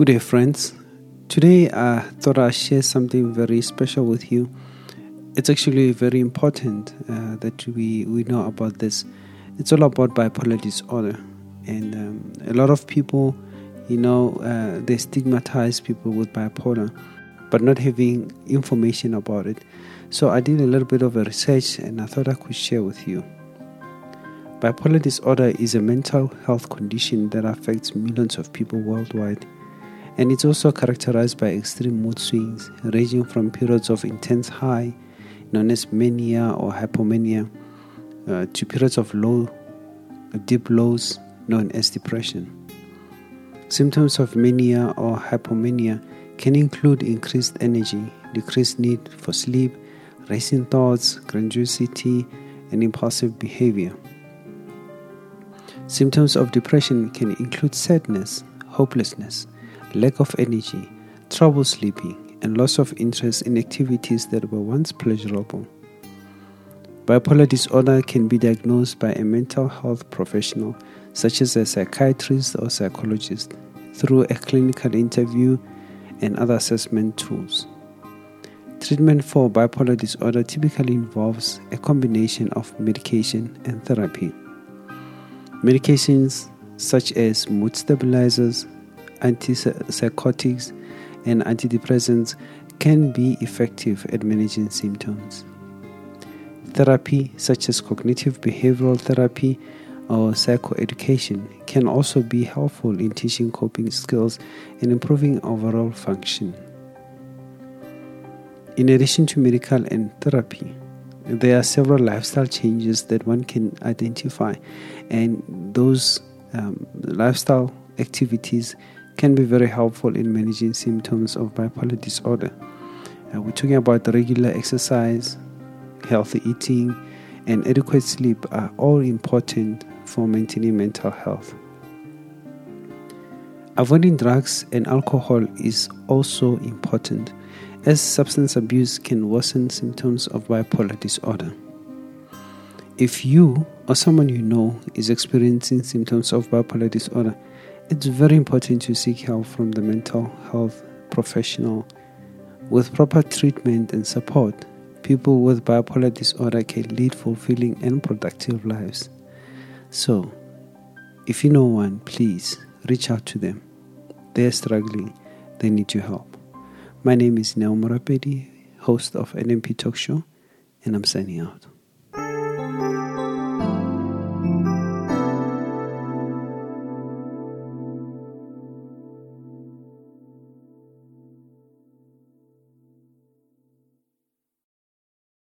Good day, friends. Today I thought I'd share something very special with you. It's actually very important uh, that we, we know about this. It's all about bipolar disorder. And um, a lot of people, you know, uh, they stigmatize people with bipolar, but not having information about it. So I did a little bit of a research and I thought I could share with you. Bipolar disorder is a mental health condition that affects millions of people worldwide, and it's also characterized by extreme mood swings, ranging from periods of intense high, known as mania or hypomania, uh, to periods of low, deep lows, known as depression. Symptoms of mania or hypomania can include increased energy, decreased need for sleep, racing thoughts, grandiosity, and impulsive behavior. Symptoms of depression can include sadness, hopelessness, lack of energy, trouble sleeping, and loss of interest in activities that were once pleasurable. Bipolar disorder can be diagnosed by a mental health professional, such as a psychiatrist or psychologist, through a clinical interview and other assessment tools. Treatment for bipolar disorder typically involves a combination of medication and therapy. Medications such as mood stabilizers, antipsychotics, and antidepressants can be effective at managing symptoms. Therapy, such as cognitive behavioral therapy or psychoeducation, can also be helpful in teaching coping skills and improving overall function. In addition to medical and therapy, there are several lifestyle changes that one can identify, and those um, lifestyle activities can be very helpful in managing symptoms of bipolar disorder. Uh, we're talking about regular exercise, healthy eating, and adequate sleep are all important for maintaining mental health. Avoiding drugs and alcohol is also important as substance abuse can worsen symptoms of bipolar disorder. If you or someone you know is experiencing symptoms of bipolar disorder, it's very important to seek help from the mental health professional. With proper treatment and support, people with bipolar disorder can lead fulfilling and productive lives. So, if you know one, please reach out to them. They're struggling, they need your help. My name is Neo Morapedi, host of NMP Talk Show, and I'm signing out.